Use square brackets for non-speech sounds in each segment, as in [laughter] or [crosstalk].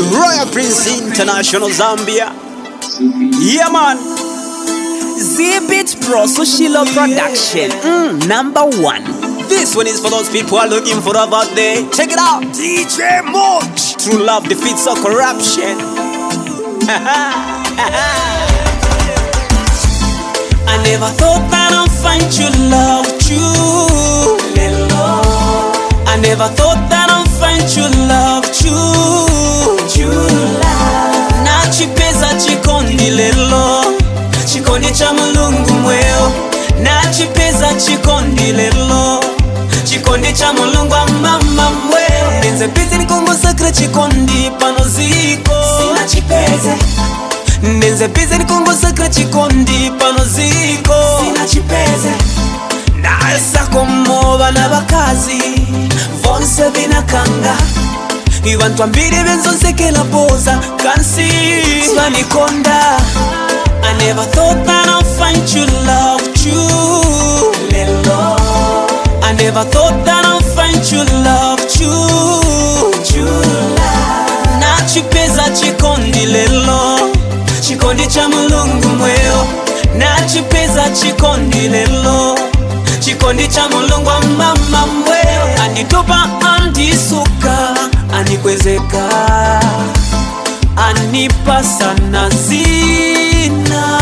Royal Prince International Zambia. Yeah, man. Z-Beat Pro Sushilo Production. Mm, number one. This one is for those people who are looking for love out there. Check it out. DJ Moch. True love defeats all corruption. [laughs] I never thought that I'd find true love, true Never thought that I'm find true love, true, true love. Na chipeza chikondi lelo, chikondi cha mulungu mweo. Na chipeza chikondi lelo, chikondi cha mulungu mama mweo. Nenze pizi nikongo sakre chikondi pano ziko. Sina chipeze. Nenze pizi nikongo sakre chikondi pano ziko. Sina chipeze. Na alisa komo bana bakazi. Vonse binakanga ibantu ambiri benzonsekela boza kansi banikonda I never thought that I'd find you, love, you, lelo. I never thought that I'd find you, love, you, love. Nachipeza chikondi lelo. Chikondi cha mulungu mweo. Nachipeza chikondi lelo. Chikondi cha mulungu wa anipa sana zina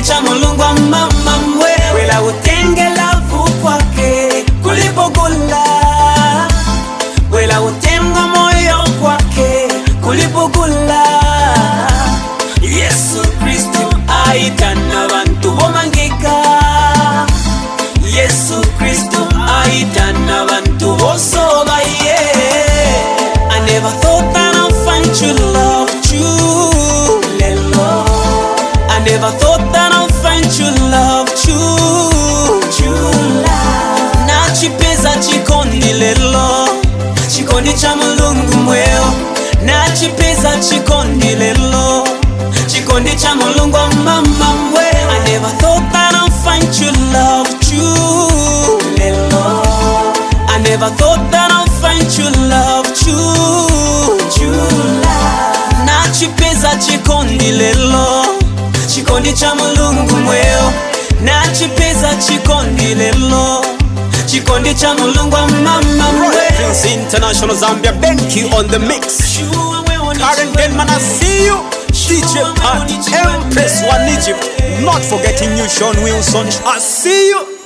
kumlicha Mulungu never thought that I'd find true love, true, true love. Nachipeza chikondi lelo Chikondi cha mulungu mweo. Nachipeza chikondi lelo Chikondi cha mulungu mama mweo. I never thought that I'd find true love, true lelo. I never thought that I'd find true love, true, true love. Nachipeza chikondi lelo Cha mulungu mweo Nachipeza chikondi lelo Chikondi cha mulungu wa mama Prince International Zambia. Benki on the mix. Karen Denman, I see you. DJ Pat, Empress One Egypt. Not forgetting you, Sean Wilson. I see you.